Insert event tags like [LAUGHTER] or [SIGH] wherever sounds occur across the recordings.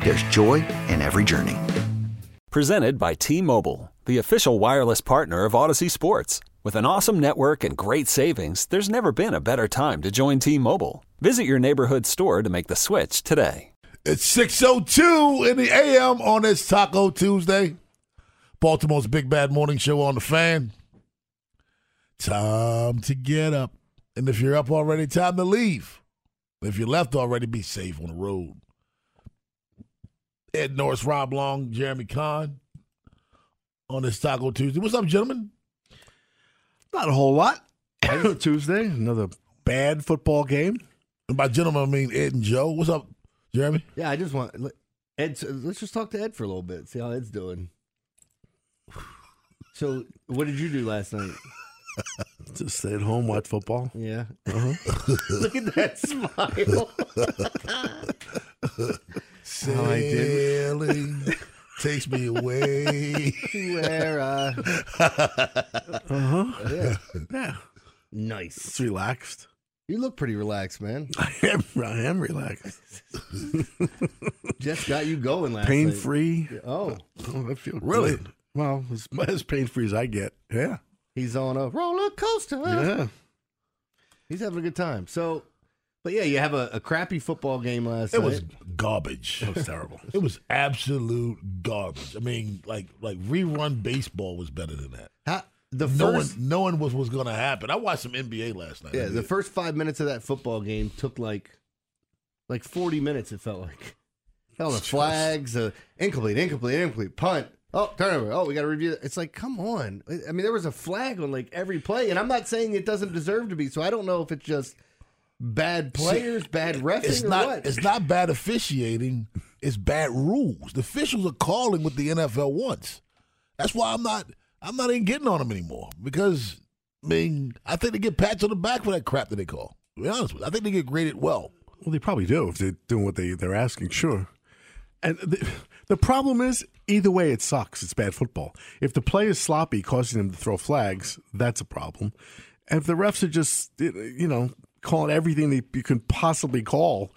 there's joy in every journey. Presented by T Mobile, the official wireless partner of Audacy Sports. With an awesome network and great savings, there's never been a better time to join T Mobile. Visit your neighborhood store to make the switch today. It's 602 in the AM on this Taco Tuesday. Baltimore's Big Bad Morning Show on the fan. Time to get up. And if you're up already, time to leave. If you left already, be safe on the road. Ed Norris, Rob Long, Jeremy Conn on this Taco Tuesday. What's up, gentlemen? Not a whole lot. [COUGHS] Tuesday, another bad football game. And by gentlemen, I mean Ed and Joe. What's up, Jeremy? Yeah, I just want Ed. Let's just talk to Ed for a little bit. See how Ed's doing. [SIGHS] So, what did you do last night? [LAUGHS] Just stay at home, watch football. Yeah. Uh-huh. [LAUGHS] Look at that [LAUGHS] smile. Sailing takes me away. Where? Uh... [LAUGHS] Uh-huh. Yeah. Yeah. Nice. It's relaxed. You look pretty relaxed, man. [LAUGHS] I am, I am relaxed. [LAUGHS] Just got you going last Pain night. free. Oh, Oh, I feel Really? good. Well, as, as pain free as I get. Yeah. he's on a roller coaster. Yeah. He's having a good time. So, but yeah, you have a, a crappy football game last It night. It was garbage. It was terrible. It was absolute garbage. I mean, like like rerun baseball was better than that. How, the Knowing first, knowing what was going to happen. I watched some NBA last night. Yeah, the first five minutes of that football game took like, like forty minutes. It felt like. Hell, the flags, uh, incomplete, incomplete, incomplete, punt. Oh, turnover. Oh, we got to review. It. It's like, come on. I mean, there was a flag on like every play, and I'm not saying it doesn't deserve to be. So I don't know if it's just bad players, bad refing, it's or not what. it's not bad officiating. It's bad rules. The officials are calling what the NFL wants. That's why I'm not I'm not even getting on them anymore because I mean I think they get pats on the back for that crap that they call. To be honest with you, I think they get graded well. Well, they probably do if they're doing what they, they're asking, sure. And the, the problem is, either way, it sucks. It's bad football. If the play is sloppy, causing them to throw flags, that's a problem. And if the refs are just, you know, calling everything that you can possibly call,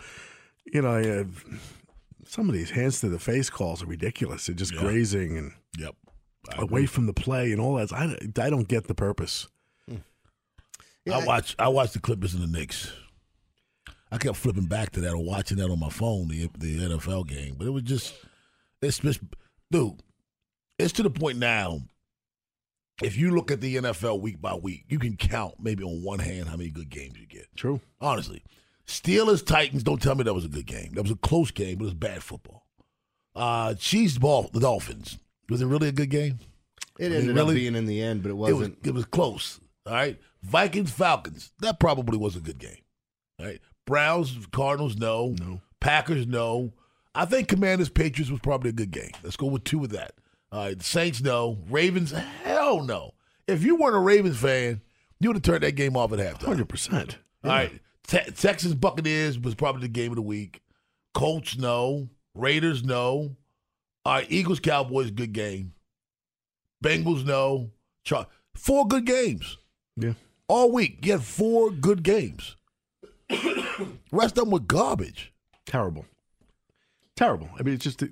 you know, uh, some of these hands to the face calls are ridiculous. They're just grazing and Yep. away from the play and all that. I, I don't get the purpose. Yeah, I watch I watched the Clippers and the Knicks. I kept flipping back to that or watching that on my phone, the the NFL game. But it was just it's just dude, it's to the point now. If you look at the NFL week by week, you can count maybe on one hand how many good games you get. True. Honestly. Steelers Titans, don't tell me that was a good game. That was a close game, but it was bad football. Uh Chiefs ball the Dolphins. Was it really a good game? it I mean, ended really- up being in the end, but it It was wasn't. it was close. All right. Vikings Falcons. That probably was a good game. All right. Browns Cardinals no. No. Packers no. I think Commanders Patriots was probably a good game. Let's go with two of that. All right. The Saints no. Ravens hell no. If you weren't a Ravens fan, you would have turned that game off at halftime. 100%. All right. Te- Texas Buccaneers was probably the game of the week. Colts no. Raiders no. All right. Eagles Cowboys good game. Bengals no. Char- four good games Yeah. all week. You had four good games. [COUGHS] Rest of them were garbage. Terrible. Terrible. I mean, it's just uh,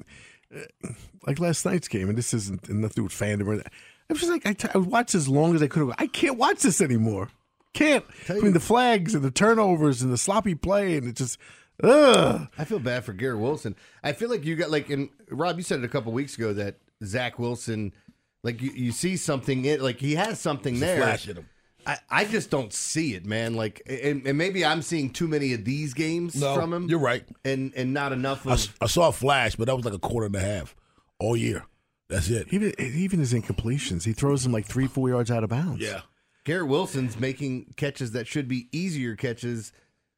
like last night's game, and this isn't nothing to do with fandom or that. I was just like, I, t- I watched as long as I could have. I can't watch this anymore. Can't. I mean, the flags and the turnovers and the sloppy play, and it just, ugh. I feel bad for Garrett Wilson. I feel like you got like, and Rob, you said it a couple weeks ago that Zach Wilson Like you, you see something in like he has something It's there. flash in him. I, I just don't see it, man. Like, and, and maybe I'm seeing too many of these games No, from him. you're right. and and not enough I, of. s- I saw a flash, but that was like a quarter and a half all year. That's it. Even even his incompletions, he throws them like three, four yards out of bounds. Yeah. Garrett Wilson's making catches that should be easier catches.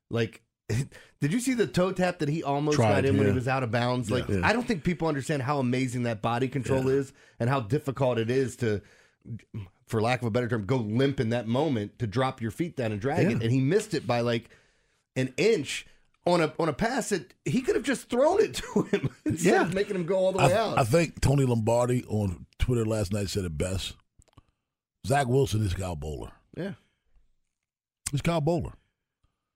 Like, [LAUGHS] did you see the toe tap that he almost Tried, got in when he was out of bounds? Like, Yeah. I don't think people understand how amazing that body control is and how difficult it is to, for lack of a better term, go limp in that moment to drop your feet down and drag it. And he missed it by like an inch. On a on a pass that he could have just thrown it [LAUGHS] to him [LAUGHS] instead Yeah. of making him go all the way I, out. I think Tony Lombardi on Twitter last night said it best. Zach Wilson is Kyle Boller. yeah. He's Kyle Boller.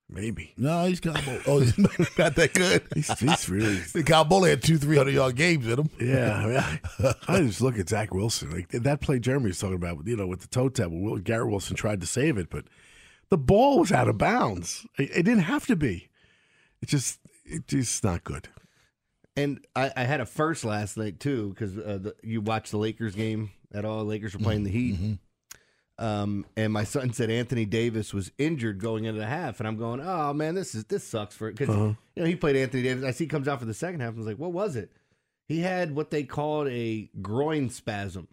Maybe. No, he's Kyle Boller. Oh, [LAUGHS] he's not that good. He's, he's really. [LAUGHS] Kyle Boller had two, three hundred yard games in him. Yeah, I, mean, I, [LAUGHS] I just look at Zach Wilson. Like that play Jeremy was talking about, you know, with the toe tap. Will, Garrett Wilson tried to save it, but the ball was out of bounds. It, it didn't have to be. It just, it just not good. And I, I had a first last night too because uh, you watched the Lakers game at all. Lakers were playing the Heat, um, and my son said Anthony Davis was injured going into the half, and I'm going, oh man, this is this sucks for because you know he played Anthony Davis. I see he comes out for the second half. I was like, what was it? He had what they called a groin spasm.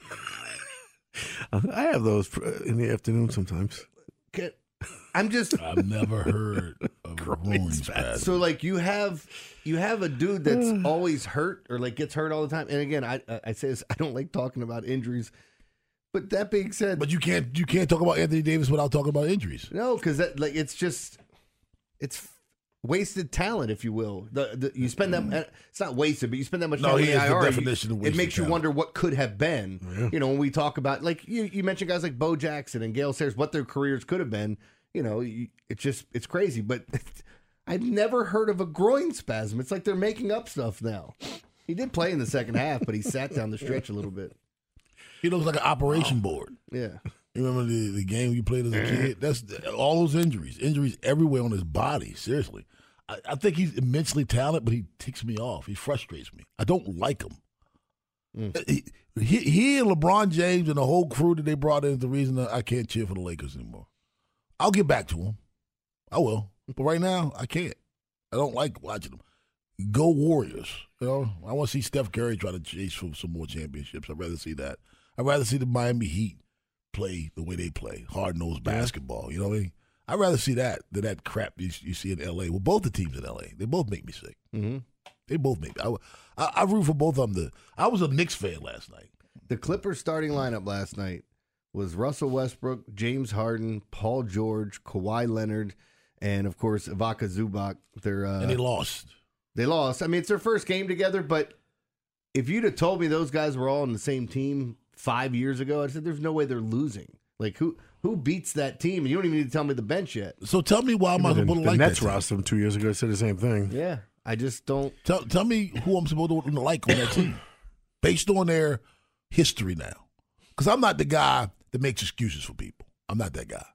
[LAUGHS] I have those in the afternoon sometimes. I'm just I've never heard of [LAUGHS] groin spasm. so like you have you have a dude that's [SIGHS] always hurt or like gets hurt all the time. And again, I I I say this, I don't like talking about injuries, but that being said, But you can't you can't talk about Anthony Davis without talking about injuries. No, because that like it's just it's wasted talent, if you will. The, the you spend that mm. it's not wasted, but you spend that much No, time he in the is the IR, you- definition of it wasted makes you wonder what could have been. You know, when we talk about like you, you mentioned guys like Bo Jackson and Gale Sayers, what their careers could have been. You know, you, it's just it's crazy, but [LAUGHS] I've never heard of a groin spasm. It's like they're making up stuff now. He did play in the second half, but he sat down the stretch a little bit. He looks like an operation board. Yeah. [LAUGHS] You remember the, the game you played as a kid? That's all those injuries, injuries everywhere on his body. Seriously, I, I think he's immensely talented, but he ticks me off. He frustrates me. I don't like him. Hmm. Uh, he, he, he and LeBron James and the whole crew that they brought in is the reason that I can't cheer for the Lakers anymore. I'll get back to him. I will, but right now I can't. I don't like watching them. Go Warriors! You know, I want to see Steph Curry try to chase for some more championships. I'd rather see that. I'd rather see the Miami Heat play the way they play, hard nosed basketball. You know what I mean? I'd rather see that than that crap you, you see in L.A. Well, both the teams in L.A. They both make me sick. Mm-hmm. They both make me. I, I, I root for both of them. To, I was a Knicks fan last night. The Clippers starting lineup last night was Russell Westbrook, James Harden, Paul George, Kawhi Leonard, and of course Ivica Zubac. They're uh, and they lost. they lost. I mean, it's their first game together, but if you'd have told me those guys were all on the same team five years ago, I said there's no way they're losing. Like who who beats that team? And you don't even need to tell me the bench yet. So tell me why am I the, supposed to the like Nets that team? roster from two years ago I said the same thing. Yeah, I just don't. Tell, tell me who I'm supposed to like on that team based on their history now. Because I'm not the guy that makes excuses for people. I'm not that guy.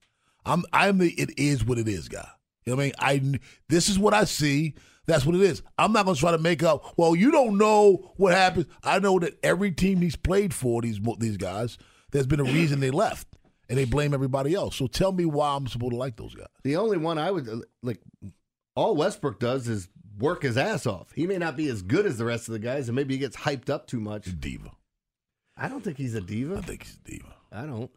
I'm I'm the it is what it is guy. You know what I mean? I this is what I see. That's what it is. I'm not going to try to make up. Well, you don't know what happens. I know that every team he's played for these these guys, there's been a reason they left, and they blame everybody else. So tell me why I'm supposed to like those guys. The only one I would like. All Westbrook does is work his ass off. He may not be as good as the rest of the guys, and maybe he gets hyped up too much. Diva. I don't think he's a diva. I think he's a diva. I don't.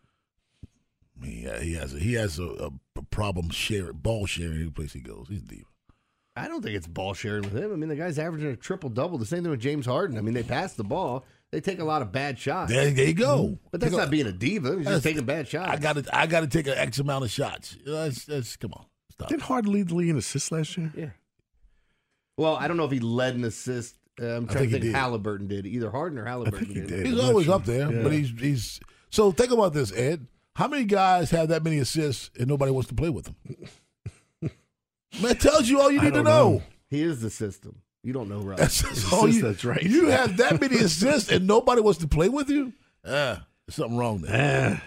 Yeah, he has a, he has a, a problem sharing ball sharing any place he goes. He's a diva. I don't think it's ball sharing with him. I mean, the guy's averaging a triple double. The same thing with James Harden. I mean, they pass the ball. They take a lot of bad shots. There, there you go. But that's Take a- not being a diva. He's That's- just taking bad shots. I got to I got to take an X amount of shots. That's, that's come on. Stop. Did Harden lead the league in assists last year? Yeah. Well, I don't know if he led an assist. Uh, I'm trying think to think. did. Halliburton did. Either Harden or Halliburton think he did. did. He's I'm always sure. up there, Yeah. but he's he's. So think about this, Ed. How many guys have that many assists and nobody wants to play with them? That tells you all you need to know. know. He is the system. You don't know, Rob. That's, that's all you. That's right. You have that many assists and nobody wants to play with you. Ah, there's something wrong there. Eh,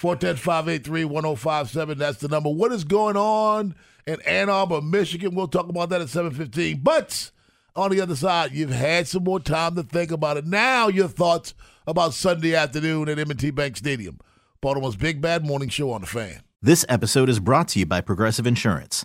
410-583-1057. That's the number. What is going on in Ann Arbor, Michigan? We'll talk about that at 715. But on the other side, you've had some more time to think about it. Now, your thoughts about Sunday afternoon at M&T Bank Stadium. Baltimore's Big Bad Morning Show on the Fan. This episode is brought to you by Progressive Insurance.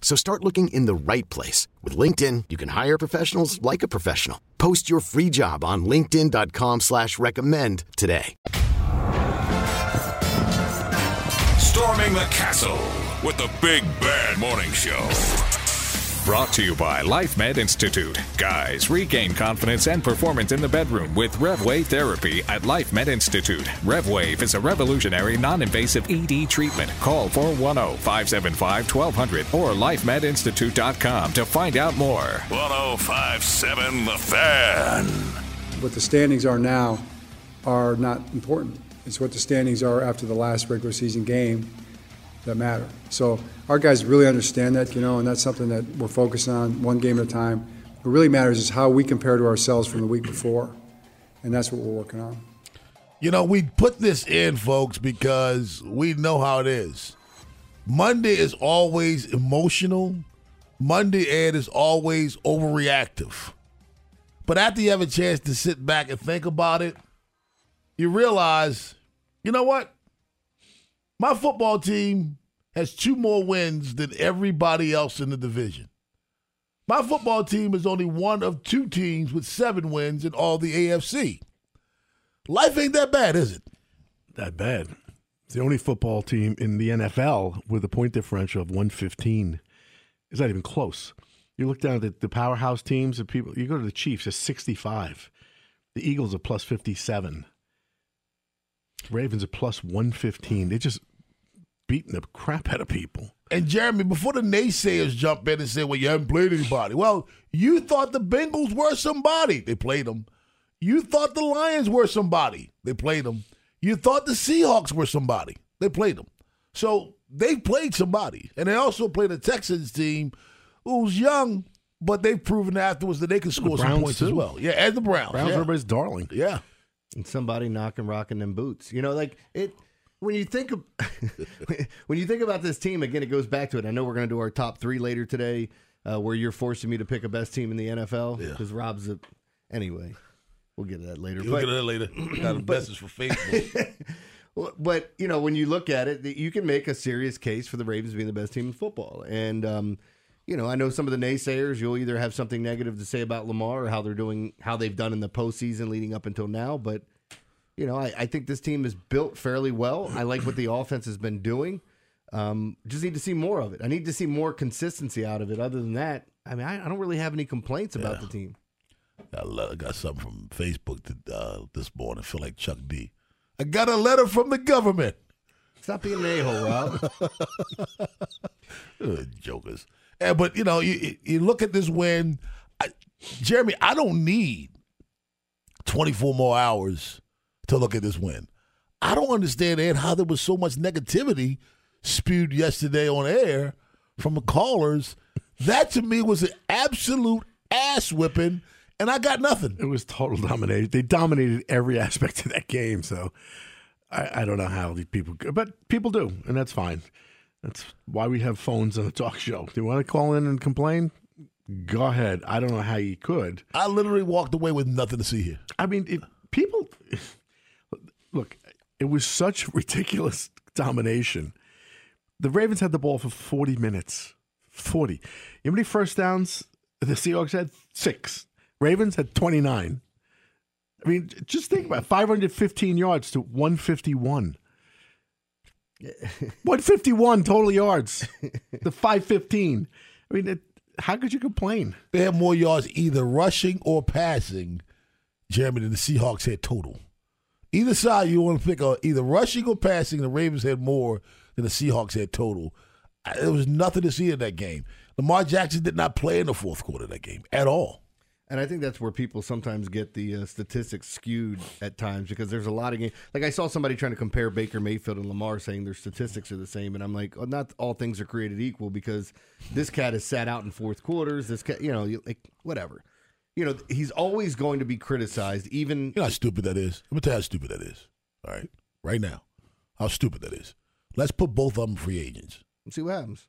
So start looking in the right place. With LinkedIn, you can hire professionals like a professional. Post your free job on linkedin.com slash recommend today. Storming the castle with the Big Bad Morning Show. Brought to you by LifeMed Institute. Guys, regain confidence and performance in the bedroom with RevWave therapy at LifeMed Institute. RevWave is a revolutionary non-invasive ED treatment. Call 410-575-1200 or lifemedinstitute.com to find out more. 1057 The Fan. What the standings are now are not important. It's what the standings are after the last regular season game that matter. So our guys really understand that, you know, and that's something that we're focusing on one game at a time. What really matters is how we compare to ourselves from the week before, and that's what we're working on. You know, we put this in, folks, because we know how it is. Monday is always emotional. Monday, Ed, is always overreactive. But after you have a chance to sit back and think about it, you realize, you know what? My football team has two more wins than everybody else in the division. My football team is only one of two teams with seven wins in all the AFC. Life ain't that bad, is it? That bad. It's the only football team in the NFL with a point differential of 115. It's not even close. You look down at the, powerhouse teams of people, you go to the Chiefs, it's 65. The Eagles are plus 57. Ravens are plus 115. They just beating the crap out of people. And Jeremy, before the naysayers jump in and say, well, you haven't played anybody. Well, you thought the Bengals were somebody. They played them. You thought the Lions were somebody. They played them. You thought the Seahawks were somebody. They played them. So they played somebody. And they also played a Texans team who's young, but they've proven afterwards that they can score some points too. as well. Yeah, and the Browns. Browns, yeah. everybody's darling. Yeah. And somebody knocking, rocking them boots. You know, like it when you think of [LAUGHS] when you think about this team again, it goes back to it. I know we're going to do our top three later today, uh, where you're forcing me to pick a best team in the NFL because yeah. Rob's a anyway. We'll get to that later. We'll but, get to that later. [CLEARS THROAT] Got a message for Facebook. [LAUGHS] but you know, when you look at it, you can make a serious case for the Ravens being the best team in football. And um, you know, I know some of the naysayers. You'll either have something negative to say about Lamar or how they're doing, how they've done in the postseason leading up until now. But you know, I, I think this team is built fairly well. I like what the [CLEARS THROAT] offense has been doing. Um, just need to see more of it. I need to see more consistency out of it. Other than that, I mean, I, I don't really have any complaints about yeah. the team. I got something from Facebook to, uh, this morning. I feel like Chuck D. I got a letter from the government. Stop being an a hole, Rob. [LAUGHS] Jokers. Yeah, but you know, you you look at this win, I, Jeremy. I don't need 24 more hours to look at this win. I don't understand Ed how there was so much negativity spewed yesterday on air from the callers. That to me was an absolute ass whipping, and I got nothing. It was total domination. They dominated every aspect of that game. So I, I don't know how these people, but people do, and that's fine. That's why we have phones on the talk show. Do you want to call in and complain? Go ahead. I don't know how you could. I literally walked away with nothing to see here. I mean, it, people look. It was such [LAUGHS] ridiculous domination. The Ravens had the ball for forty minutes. Forty. You know how many first downs the Seahawks had? Six. Ravens had twenty nine. I mean, just think about it. 515 yards to 151. [LAUGHS] 151 total yards. the 515. I mean, it, how could you complain? They had more yards either rushing or passing, Jeremy, than the Seahawks had total. Either side you want to pick, uh, either rushing or passing, the Ravens had more than the Seahawks had total. There was nothing to see in that game. Lamar Jackson did not play in the fourth quarter of that game at all. And I think that's where people sometimes get the uh, statistics skewed at times because there's a lot of games. Like I saw somebody trying to compare Baker Mayfield and Lamar, saying their statistics are the same, and I'm like, oh, not all things are created equal because this cat has sat out in fourth quarters. This cat, you know, like whatever. You know, he's always going to be criticized, even You know how stupid that is? I'm going to tell you how stupid that is. All right. Right now. How stupid that is. Let's put both of them free agents. Let's see what happens.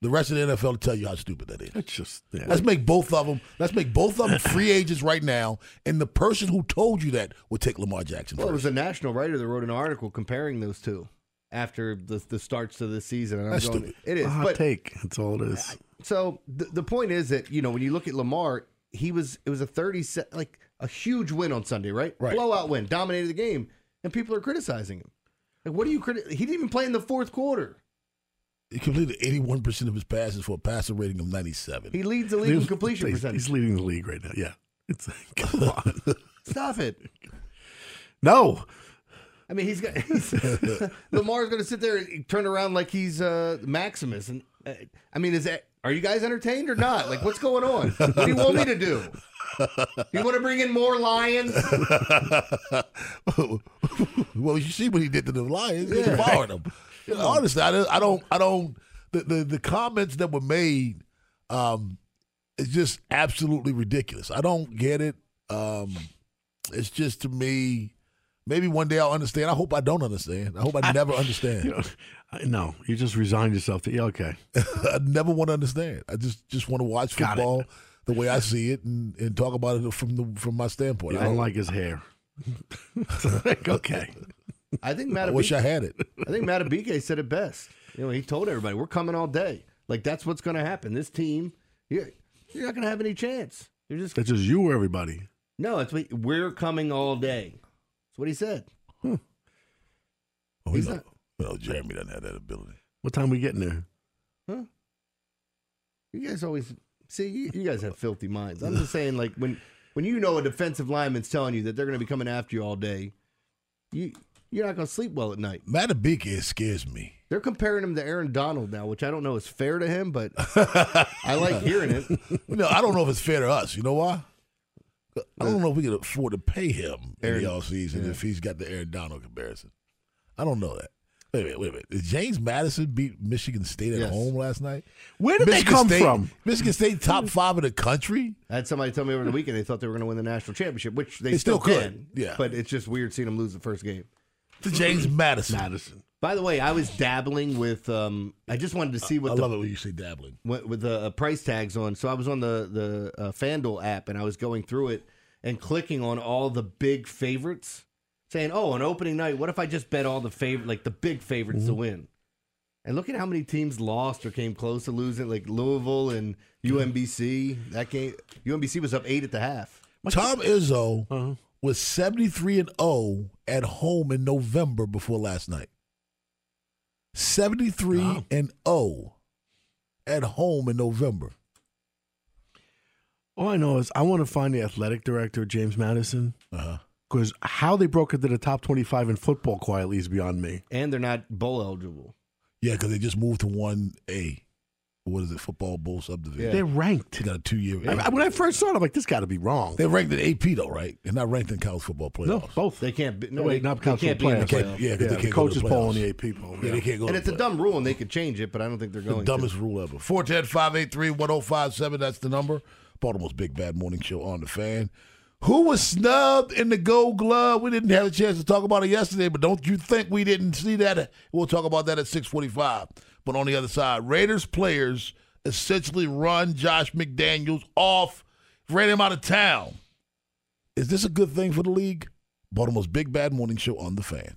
The rest of the NFL will tell you how stupid that is. It's just, yeah. Let's make both of them. Let's make both of them [LAUGHS] free agents right now. And the person who told you that would take Lamar Jackson. Well, it was a national writer that wrote an article comparing those two after the the starts to the season. And I'm That's going, stupid. It is, a hot but take. That's all it is. So the, the point is that you know when you look at Lamar, he was it was a thirty set like a huge win on Sunday, right? Right. Blowout win, dominated the game, and people are criticizing him. Like, what are you criti- He didn't even play in the fourth quarter. he completed 81% of his passes for a passer rating of 97. He leads the league in completion he's, percentage. he's leading the league right now. Yeah. It's like, [LAUGHS] come on. Stop it. no. I mean, he's got he's, [LAUGHS] Lamar's going to sit there and turn around like he's uh, Maximus, and uh, I mean, is that are you guys entertained or not? Like, what's going on? What do you want me to do? You want to bring in more lions? [LAUGHS] well, you see what he did to the Lions. He fired them. You know, honestly, I don't, I don't, I don't. The, the the comments that were made, um, is just absolutely ridiculous. I don't get it. Um, it's just to me. Maybe one day I'll understand. I hope I don't understand. I hope I never [LAUGHS] understand. You know, no, you just resigned yourself to, yeah, okay. [LAUGHS] I never want to understand. I just just want to watch Got it. football the way I see it and, and talk about it from the from my standpoint. You I, don't like his hair. [LAUGHS] Like, okay. I think I wish I had it. I think Madubuike said it best. You know, he told everybody, "We're coming all day. Like that's what's going to happen. This team, you're, you're not going to have any chance. You're just That's just you or everybody. no. It's what- we're coming all day. That's what he said. Oh, He's not- know, Jeremy doesn't have that ability. What time we getting there? Huh? You guys always see. You, you guys have filthy minds. I'm just [LAUGHS] saying, like when when you know a defensive lineman's telling you that they're going to be coming after you all day, you you're not going to sleep well at night. Madubuike scares me. They're comparing him to Aaron Donald now, which I don't know is fair to him, but [LAUGHS] I like hearing it. [LAUGHS] Know, I don't know if it's fair to us. You know why? I don't know if we can afford to pay him in Aaron- the offseason if he's got the Aaron Donald comparison. I don't know that. Wait a minute, wait a minute. Did James Madison beat Michigan State at Yes. home last night? Where did they Michigan come State- from? Michigan State top five in the country? I had somebody tell me over the weekend they thought they were going to win the national championship, which they, They still still, could, can. yeah. but it's just weird seeing them lose the first game. To James Madison. Madison. By the way, I was dabbling with. Um, I just wanted to see what I the love it when you say dabbling. with, with the uh, price tags on. So I was on the the uh, FanDuel app and I was going through it and clicking on all the big favorites, saying, "Oh, on opening night, what if I just bet all the favorite, like the big favorites to win?" And look at how many teams lost or came close to losing, like Louisville and UMBC. That game, UMBC was up eight at the half. Tom Izzo Uh-huh. Was 73 and 0 at home in November before last night. 73 Wow. and 0 at home in November. All I know is I want to find the athletic director, James Madison, Uh-huh. Because how they broke into the top 25 in football quietly is beyond me. And they're not bowl eligible. Yeah, because they just moved to one A. What is it? Football Bowl subdivision. They're ranked. They got a two year. I- when I first saw it, I'm like, this got to be wrong. They're ranked in AP though, right? They're not ranked in college football playoffs. No, both. They can't be. No, wait, not they college can't be in the football playoffs. Yeah, 'cause they the can't go to coaches the poll and playoffs. the AP poll. Yeah, they can't go. And to it's a dumb rule, and they could change it, but I don't think they're The going dumbest to. rule ever. 410 583 1057. That's the number. Baltimore's Big Bad Morning Show on the fan. Who was snubbed in the gold glove? We didn't have a chance to talk about it yesterday, but don't you think we didn't see that? We'll talk about that at 645. But on the other side, Raiders players essentially run Josh McDaniels off, ran him out of town. Is this a good thing for the league? Baltimore's Big Bad Morning Show on the fan.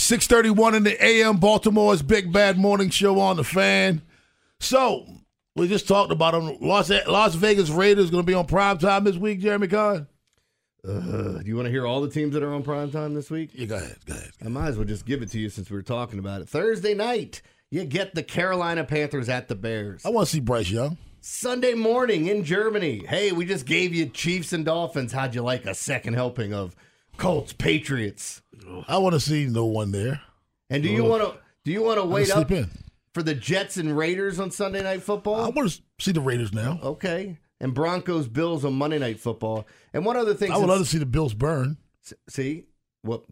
631 in the AM, Baltimore's Big Bad Morning Show on the fan. So, we just talked about them. Las, Las Vegas Raiders going to be on prime time this week, Jeremy Conn? Uh, do you want to hear all the teams that are on prime time this week? Yeah, go ahead, go ahead. I might as well just give it to you since we were talking about it. Thursday night, you get the Carolina Panthers at the Bears. I want to see Bryce Young. Sunday morning in Germany. Hey, we just gave you Chiefs and Dolphins. How'd you like a second helping of Colts Patriots? I want to see no one there. And do you want to do you want to wait up sleep in. for the Jets and Raiders on Sunday Night Football? I want to see the Raiders now. Okay. And Broncos Bills on Monday Night Football. And one other thing. I would love to see the Bills burn. see what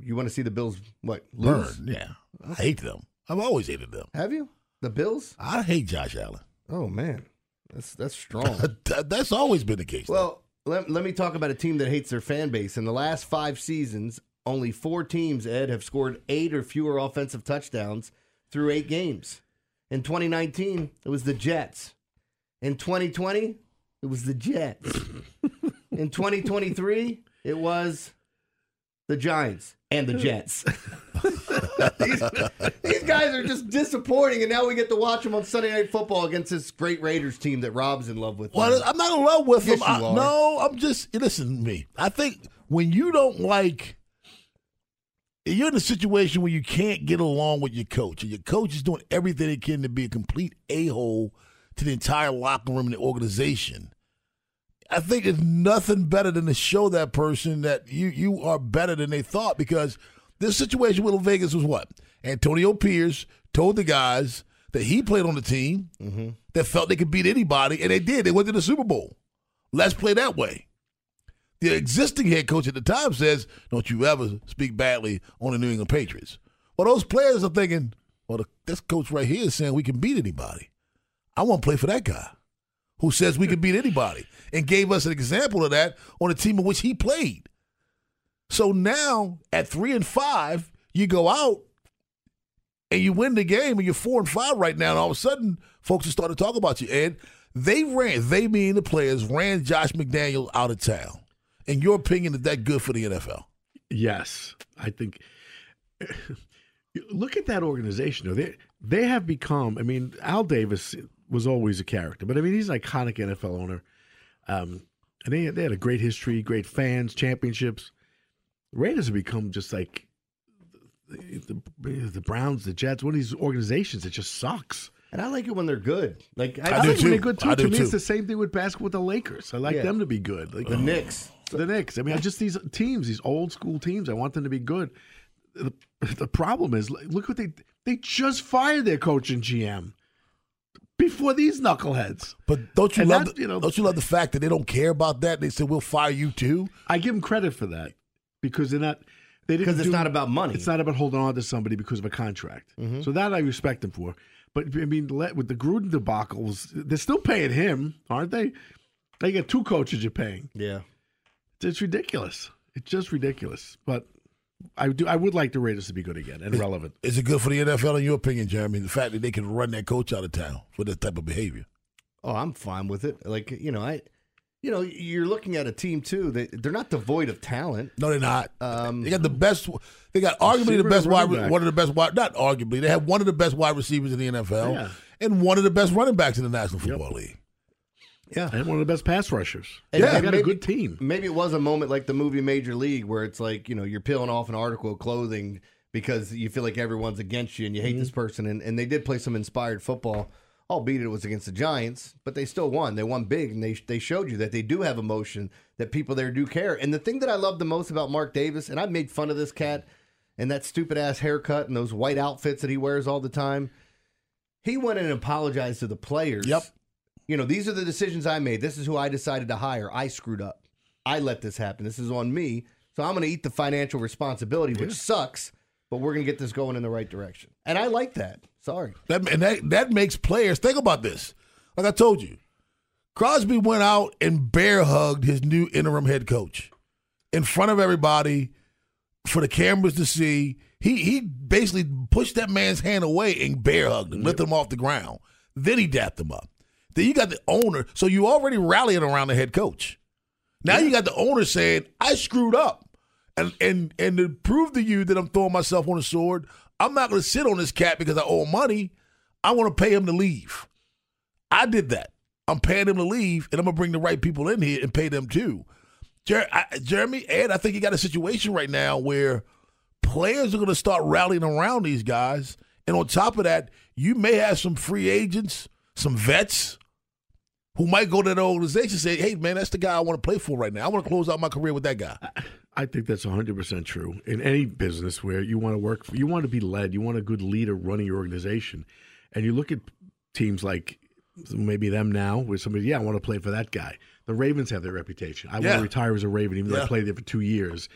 you want to see the Bills what lose? Burn, yeah. I hate them. I've always hated them. Have you the Bills? I hate Josh Allen. Oh man, that's that's strong. [LAUGHS] That- That's always been the case. well, let, let me talk about a team that hates their fan base. In the last five seasons, only four teams, Ed, have scored eight or fewer offensive touchdowns through eight games. In 2019, it was the Jets. In 2020, it was the Jets. [LAUGHS] In 2023, it was the Giants and the Jets. [LAUGHS] these, these guys are just disappointing, and now we get to watch them on Sunday Night Football against this great Raiders team that Rob's in love with. Well, I'm not in love with Yes, them. I- no, I'm just listen to me. I think when you don't like, you're in a situation where you can't get along with your coach, and your coach is doing everything he can to be a complete a hole to the entire locker room and the organization. I think it's nothing better than to show that person that you you are better than they thought because this situation with Vegas was what Antonio Pierce told the guys that he played on the team mm-hmm. that felt they could beat anybody, and they did. They went to the Super Bowl. Let's play that way. The existing head coach at the time says, "Don't you ever speak badly on the New England Patriots." Well, those players are thinking, "Well, the, this coach right here is saying we can beat anybody. I want to play for that guy who says we can beat anybody and gave us an example of that on a team in which he played." So now at three and five, you go out and you win the game and you're four and five right now, and all of a sudden folks are starting to talk about you. And they ran, they mean the players ran Josh McDaniels out of town. In your opinion, is that good for the NFL? Yes, I think. Look at that organization. though. They they have become. I mean, Al Davis was always a character, but I mean, he's an iconic NFL owner. Um, and they they had a great history, great fans, championships. Raiders have become just like the, the, the Browns, the Jets, one of these organizations that just sucks. And I like it when they're good. Like I, I do like when they're too. good too. I To me, too. it's the same thing with basketball with the Lakers. I like Yeah. them to be good. Like the Knicks. The Knicks. I mean, I just these teams, these old school teams. I want them to be good. The, the problem is, look what they they just fired their coach and GM before these knuckleheads. But don't you And love that, the, you know- don't you love the fact that they don't care about that? They said we'll fire you too. I give them credit for that because they're not. They didn't Because it's do- not about money. It's not about holding on to somebody because of a contract. Mm-hmm. So that I respect them for. But I mean, let- with the Gruden debacles, they're still paying him, aren't they? They got two coaches you're paying. Yeah. It's ridiculous. It's just ridiculous. But I do. I would like the Raiders to be good again and relevant. Is it good for the NFL in your opinion, Jeremy? The fact that they can run that coach out of town for this type of behavior. Oh, I'm fine with it. Like you know, I you know, you're looking at a team too. They they're not devoid of talent. No, they're not. Um, they got the best. They got arguably the best wide. running back. One of the best wide. Not arguably. They have one of the best wide receivers in the NFL, Yeah. and one of the best running backs in the National Football League. Yeah, and one of the best pass rushers. And yeah, they maybe- got a good team. Maybe it was a moment like the movie Major League where it's like, you know, you're peeling off an article of clothing because you feel like everyone's against you and you hate this mm-hmm. person. And, and they did play some inspired football, albeit it was against the Giants, but they still won. They won big and they, they showed you that they do have emotion, that people there do care. And the thing that I love the most about Mark Davis, and I've made fun of this cat and that stupid ass haircut and those white outfits that he wears all the time, he went in and apologized to the players. Yep. You know, these are the decisions I made. This is who I decided to hire. I screwed up. I let this happen. This is on me. So I'm going to eat the financial responsibility, which sucks, but we're going to get this going in the right direction. And I like that. Sorry. That and that that makes players think about this. Like I told you, Crosby went out and bear hugged his new interim head coach in front of everybody for the cameras to see. He he basically pushed that man's hand away and bear hugged him, lifted him off the ground. Then he dapped him up. Then you got the owner. So you already rallying around the head coach. Now you got the owner saying, I screwed up. And and and to prove to you that I'm throwing myself on a sword, I'm not gonna sit on this cat because I owe him money. I want to pay him to leave. I did that. I'm paying him to leave, and I'm gonna bring the right people in here and pay them too. Jer- I, Jeremy, Ed, I think you got a situation right now where players are gonna start rallying around these guys, and on top of that, you may have some free agents, some vets who might go to the organization and say, "Hey, man, that's the guy I want to play for right now. I want to close out my career with that guy." I think that's 100% true. In any business where you want to work, for, you want to be led, you want a good leader running your organization. And you look at teams like maybe them now, where somebody, yeah, I want to play for that guy. The Ravens have their reputation. I want to retire as a Raven, even though I played there for two years.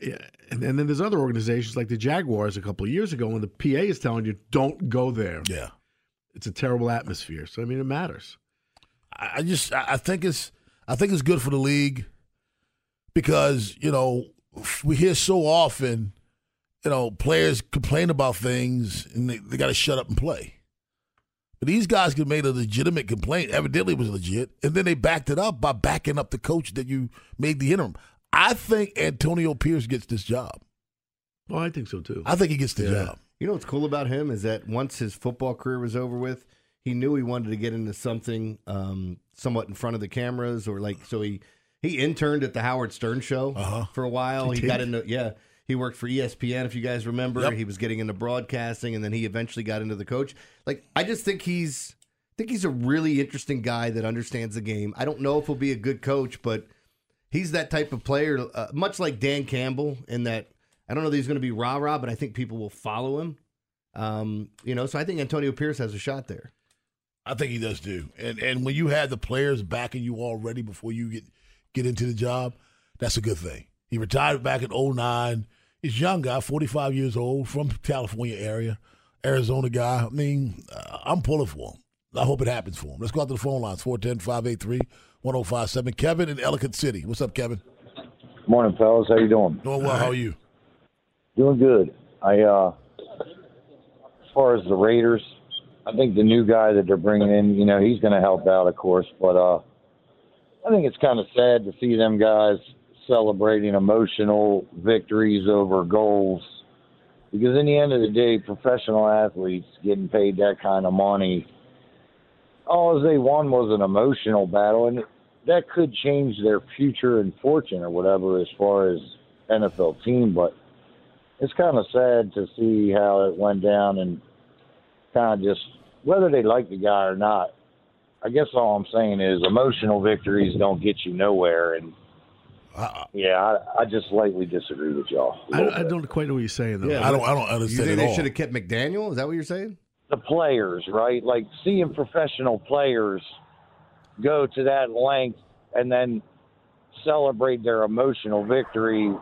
Yeah. And, and then there's other organizations like the Jaguars a couple of years ago when the PA is telling you, don't go there. Yeah. It's a terrible atmosphere. So, I mean, it matters. I I just I I think it's I think it's good for the league because you know we hear so often you know players complain about things and they, they got to shut up and play. But these guys could made a legitimate complaint. Evidently, it was legit, and then they backed it up by backing up the coach that you made the interim. I think Antonio Pierce gets this job. Well, I think so too. I think he gets the Yeah. job. You know what's cool about him is that once his football career was over with, he knew he wanted to get into something um, somewhat in front of the cameras, or like so he he interned at the Howard Stern show Uh-huh. for a while. He He, got into yeah. He worked for ESPN, if you guys remember. Yep. He was getting into broadcasting, and then he eventually got into the coach. Like I just think he's I think he's a really interesting guy that understands the game. I don't know if he'll be a good coach, but he's that type of player, uh, much like Dan Campbell, in that I don't know that he's going to be rah rah, but I think people will follow him. Um, you know, so I think Antonio Pierce has a shot there. I think he does too. And and when you have the players backing you already before you get get into the job, that's a good thing. He retired back in 09. He's a young guy, 45 years old, from California area, Arizona guy. I mean, uh, I'm pulling for him. I hope it happens for him. Let's go out to the phone lines 410-583-1057. Kevin in Ellicott City. What's up, Kevin? Morning, fellas. How you doing? Doing well. How are you? Doing good. I, uh, as far as the Raiders, I think the new guy that they're bringing in, you know, he's going to help out, of course. But uh, I think it's kind of sad to see them guys celebrating emotional victories over goals. Because in the end of the day, professional athletes getting paid that kind of money, all they won was an emotional battle, and that could change their future and fortune or whatever as far as NFL team. But it's kind of sad to see how it went down and kind of just whether they like the guy or not. I guess all I'm saying is emotional victories don't get you nowhere, and uh-uh. yeah, I, I just slightly disagree with y'all. a I, little I don't quite know what you're saying, though. I don't I don't understand. You think they should have kept McDaniel? Is that what you're saying? the players, right? Like seeing professional players go to that length and then celebrate their emotional victory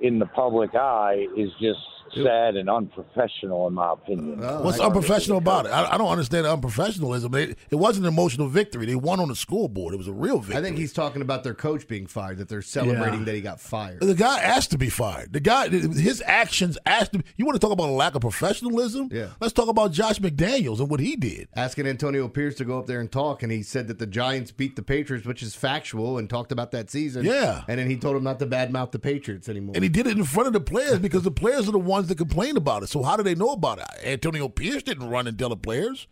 in the public eye is just sad and unprofessional, in my opinion. What's unprofessional about it? I, I don't understand the unprofessionalism. It, it wasn't an emotional victory. They won on the scoreboard. It was a real victory. I think he's talking about their coach being fired, that they're celebrating Yeah. that he got fired. The guy asked to be fired. The guy, his actions asked to. Be, you want to talk about a lack of professionalism? Yeah. Let's talk about Josh McDaniels and what he did. Asking Antonio Pierce to go up there and talk, and he said that the Giants beat the Patriots, which is factual, and talked about that season. Yeah. And then he told him not to badmouth the Patriots anymore. And he did it in front of the players because the players are the ones that complain about it. So how do they know about it? Antonio Pierce didn't run and tell the players.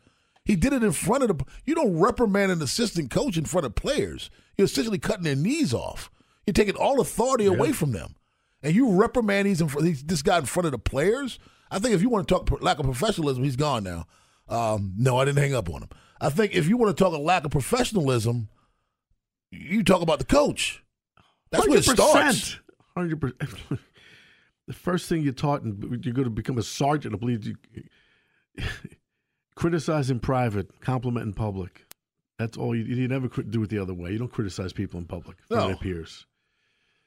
He did it in front of the. You don't reprimand an assistant coach in front of players. You're essentially cutting their knees off. You're taking all authority away from them, and you reprimand these in front, these, this guy in front of the players. I think if you want to talk lack of professionalism, he's gone now. Um, no, I didn't hang up on him. I think if you want to talk a lack of professionalism, you talk about the coach. That's where it starts. Hundred percent. [LAUGHS] The first thing you're taught, and you're going to become a sergeant. I believe you [LAUGHS] criticize in private, compliment in public. That's all you. You never do it the other way. You don't criticize people in public. No. their peers.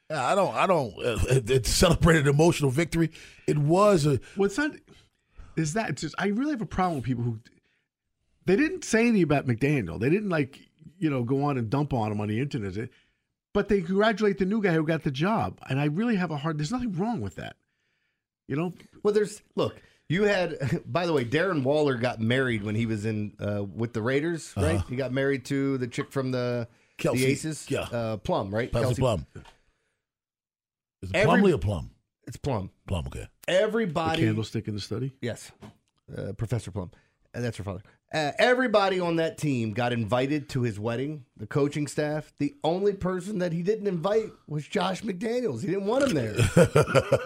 Yeah, I don't. I don't. Uh, it, it celebrated emotional victory. It was a. Well, not. Is that? It's just, I really have a problem with people who. They didn't say anything about McDaniel. They didn't like you know go on and dump on him on the internet, but they congratulate the new guy who got the job. And I really have a hard. There's nothing wrong with that. You know. Well, there's look. You had, [LAUGHS] by the way, Darren Waller got married when he was in uh, with the Raiders, right? Uh-huh. He got married to the chick from the Kelsey, the Aces, yeah. uh, Plum, right? Kelsey Plum. Is it Every- Plumlee or Plum? It's Plum. Plum. Okay. The Everybody, candlestick in the study. yes, uh, Professor Plum, and that's her father. Uh, everybody on that team got invited to his wedding. The coaching staff. The only person that he didn't invite was Josh McDaniels. He didn't want him there. [LAUGHS]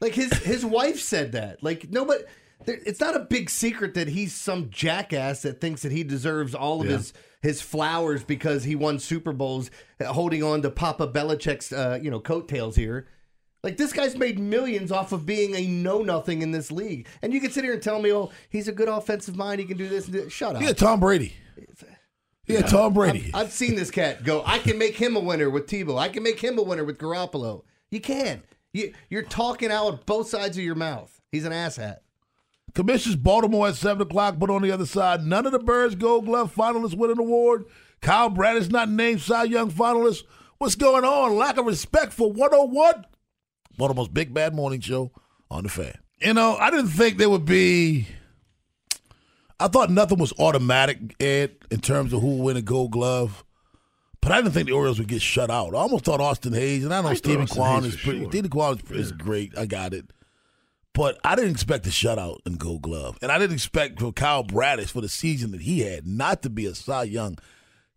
Like his his wife said that. Like nobody. There, it's not a big secret that he's some jackass that thinks that he deserves all of Yeah. his his flowers because he won Super Bowls, uh, holding on to Papa Belichick's uh, you know coattails here. Like this guy's made millions off of being a know nothing in this league, and you can sit here and tell me, oh, he's a good offensive mind, he can do this. And do that. Shut up. Yeah, Tom Brady. Yeah, Tom Brady. I've seen this cat go. I can make him a winner with Tebow. I can make him a winner with Garoppolo. You can't. You, you're talking out of both sides of your mouth. He's an asshat. Commissions Baltimore at seven o'clock, but on the other side, none of the Birds Gold Glove finalists win an award. Kyle Bradish not named Cy Young finalist. What's going on? Lack of respect for 101? Baltimore's Big Bad Morning Show on the fan. You know, I didn't think there would be. I thought nothing was automatic, Ed, in terms of who would win a Gold Glove. But I didn't think the Orioles would get shut out. I almost thought Austin Hays, and I know I thought Steven Austin Kwan is pretty. sure. Steven Kwan is, is great. I got it. But I didn't expect a shutout in Gold Glove, and I didn't expect for Kyle Bradish for the season that he had not to be a Cy Young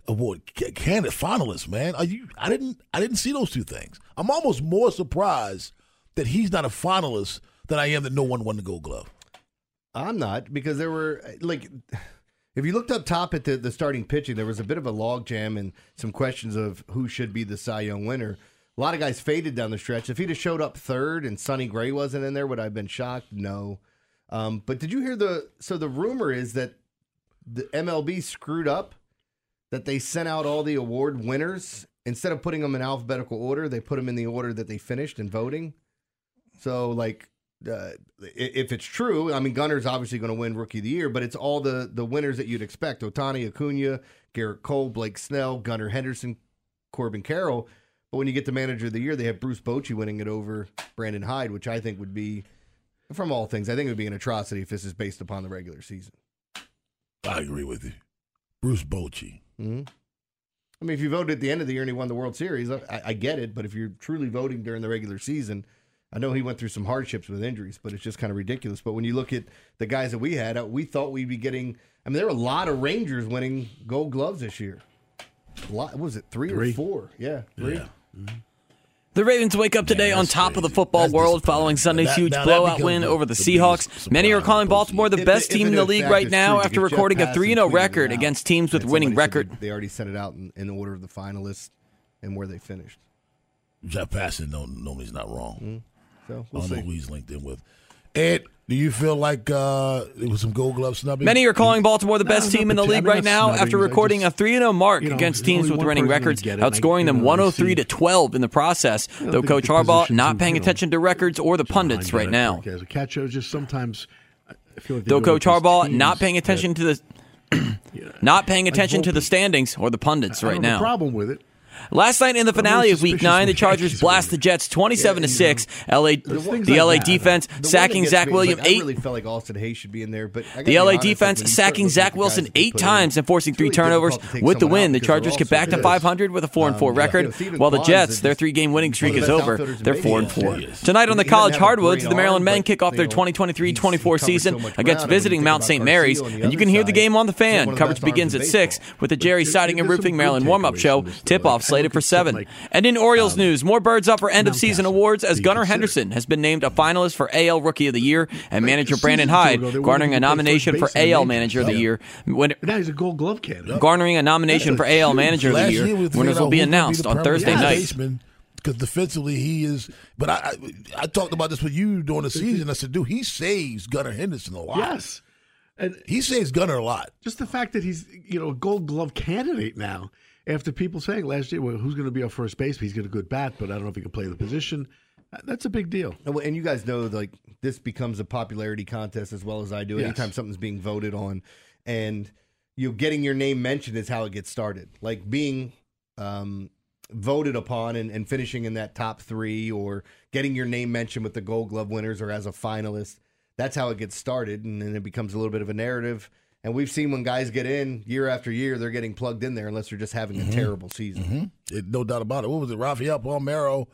Award ca- candidate finalist. Man, are you? I didn't. I didn't see those two things. I'm almost more surprised that he's not a finalist than I am that no one won the Gold Glove. I'm not because there were like, if you looked up top at the, the starting pitching, there was a bit of a logjam and some questions of who should be the Cy Young winner. A lot of guys faded down the stretch. If he'd have showed up third and Sonny Gray wasn't in there, would I have been shocked? No. Um, but did you hear the? So the rumor is that the MLB screwed up. That they sent out all the award winners instead of putting them in alphabetical order, they put them in the order that they finished in voting. So, like, uh, if it's true, I mean, Gunnar's obviously going to win Rookie of the Year, but it's all the the winners that you'd expect: Ohtani, Acuna, Gerrit Cole, Blake Snell, Gunnar Henderson, Corbin Carroll. But when you get the Manager of the Year, they have Bruce Bochy winning it over Brandon Hyde, which I think would be, from all things, I think it would be an atrocity if this is based upon the regular season. I agree with you, Bruce Bochy. Hmm I mean, if you voted at the end of the year and he won the World Series, I, I get it. But if you're truly voting during the regular season, I know he went through some hardships with injuries, but it's just kind of ridiculous. But when you look at the guys that we had, uh, we thought we'd be getting. I mean, there were a lot of Rangers winning Gold Gloves this year. A lot, what was it three, Three. or four? Yeah, three. The Ravens wake up today on top of the football That's world following Sunday's That- huge now blowout win the- over the, the Seahawks. Many are calling Baltimore the If- best if team in the league right now after recording a Passan 3 0 record out, against teams with winning record. They already sent it out in, in order of the finalists and where they finished. Jeff Passan, no, no, he's not wrong. Mm-hmm. So I we'll don't know who he's linked in with. Ed, do you feel like uh, it was some Gold Glove snubbing? Many are calling Baltimore the No, best it's team in the league right now after recording just- a 3 0 mark you know, against teams with one winning records, to get it, and I- outscoring them you know, I 103 to see- 12 in the process. I don't Though Coach the Harbaugh position not to, paying you know, attention to records or the pundits right now. As a catcher, just sometimes I feel like they Though do it with Coach Harbaugh not teams paying that- attention to the [CLEARS THROAT] not paying attention to the standings or the pundits I right don't now. problem with it. Last night in the finale of Week Nine, the Chargers blast the Jets twenty-seven to six. LA, the LA like defense that sacking Zach Williams like, eight. I really felt like Austin Hays should be in there, but The LA honest, defense sacking Zach Wilson guys that they eight times and forcing three turnovers difficult to take with the win. The Chargers get back to 500 with a four and four Um, record, you know, Stephen while the Jets, their three-game winning streak is over. They're four and four. Tonight on the college hardwoods, the Maryland men kick off their you 2023-24 season against ground, and when visiting Mount St. Mary's, Garcia on the and you can hear the game on the fan. Coverage begins at six with the Jerry Siding and Roofing Maryland warm-up show. from this, though. Tip-off slated for seven. like, And in Orioles um, news, more birds up for end of season awards as Gunnar. Henderson has been named a finalist for AL Rookie of the Year, and Like, manager Brandon season or two Hyde ago, garnering a nomination for first base in the AL. Manager of the Year. When, Now he's a Gold Glove candidate. garnering a nomination for AL Manager of the Year. year we was Winners will be out who's gonna announced on Thursday night. Because defensively he is, but I, I I talked about this with you during the season. I said, dude, he saves Gunnar Henderson a lot. Yes. And he saves Gunnar a lot. just the fact that he's you know a Gold Glove candidate now, after people saying last year, well, who's going to be our first baseman? He's got a good bat, but I don't know if he can play the position. That's a big deal. And and you guys know, like this becomes a popularity contest as well as I do. Yes. Anytime something's being voted on, and you getting your name mentioned is how it gets started. Like being um, voted upon and, and finishing in that top three, or getting your name mentioned with the Gold Glove winners or as a finalist. That's how it gets started, and then it becomes a little bit of a narrative. And we've seen when guys get in year after year, they're getting plugged in there unless they're just having a terrible season. It, no doubt about it. What was it? Rafael Palmeiro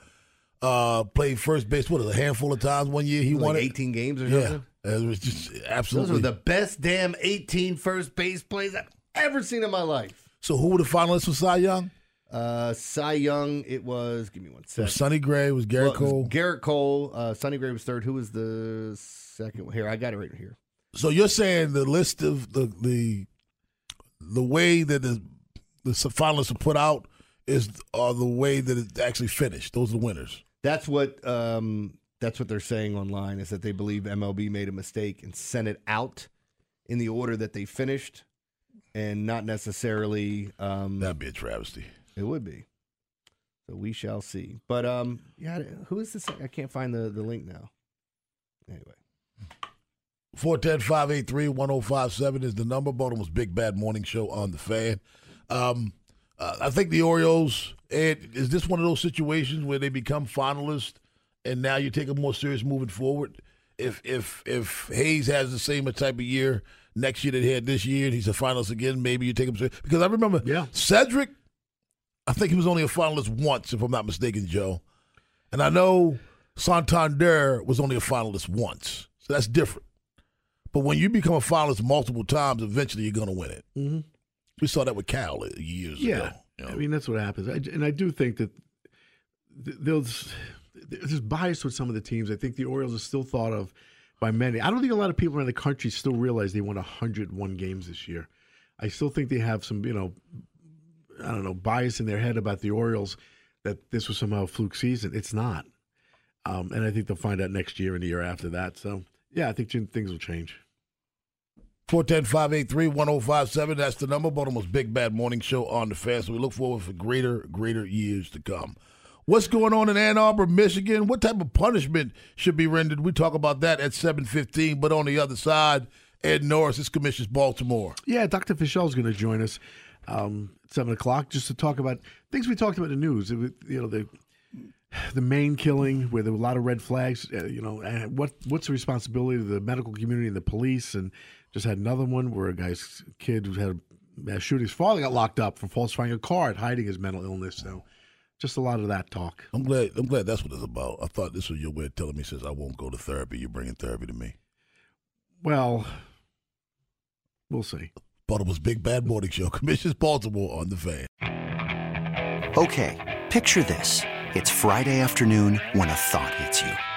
uh, played first base. What a handful of times one year he Like won it. 18 games or Yeah, it was just Those absolutely. were the best damn 18 first base plays I've ever seen in my life. so who were the finalists for Cy Young? Uh, Cy Young, it was. Give me one was Sonny Gray. Was Gerrit Well, it was Cole. Gerrit Cole. Uh, Sonny Gray was third. Who was the second? Here, I got it right here. So you're saying the list of the the the way that the the finalists are put out is are the way that it actually finished. Those are the winners. That's what. Um, that's what they're saying online is that they believe MLB made a mistake and sent it out in the order that they finished, and not necessarily. Um, That'd be a travesty. It would be. So we shall see. But um, yeah, who is this? I can't find the the link now. Anyway. 410-583-1057 is the number. Baltimore's Big Bad Morning Show on the fan. Um, uh, I think the Orioles, Ed, is this one of those situations where they become finalists and now you take them more serious moving forward? If if if Hays has the same type of year next year that he had this year and he's a finalist again, maybe you take him serious. Because I remember Yeah. Cedric, I think he was only a finalist once, if I'm not mistaken, Joe. And I know Santander was only a finalist once. So that's different. But when you become a finalist multiple times, eventually you're going to win it. Mhm. We saw that with Cal years Yeah, ago. you know. I mean that's what happens, I, and I do think that there's there's bias with some of the teams. I think the Orioles are still thought of by many. I don't think a lot of people around the country still realize they won 101 games this year. I still think they have some, you know, I don't know, bias in their head about the Orioles that this was somehow a fluke season. It's not, um, and I think they'll find out next year and the year after that. So yeah, I think things will change. 410-583-1057. That's the number. Baltimore's Big Bad Morning Show on the fan. So we look forward for greater, greater years to come. What's going on in Ann Arbor, Michigan? What type of punishment should be rendered? We talk about that at 715. But on the other side, Ed Norris, this commissions Baltimore. Yeah, Dr. Fischel is going to join us um, at seven o'clock just to talk about things we talked about in the news. You know, the the Maine killing where there were a lot of red flags. Uh, you know, what what's the responsibility of the medical community and the police? And just had another one where a guy's kid who had a mass shooting. His father got locked up for falsifying a card, hiding his mental illness. So, just a lot of that talk. I'm glad. I'm glad that's what it's about. I thought this was your way of telling me since I won't go to therapy, you're bringing therapy to me. Well, we'll see. Baltimore's Big Bad Morning Show. [LAUGHS] Commissions Baltimore on the fan. Okay, picture this. It's Friday afternoon when a thought hits you.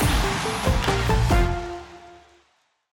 Thank you.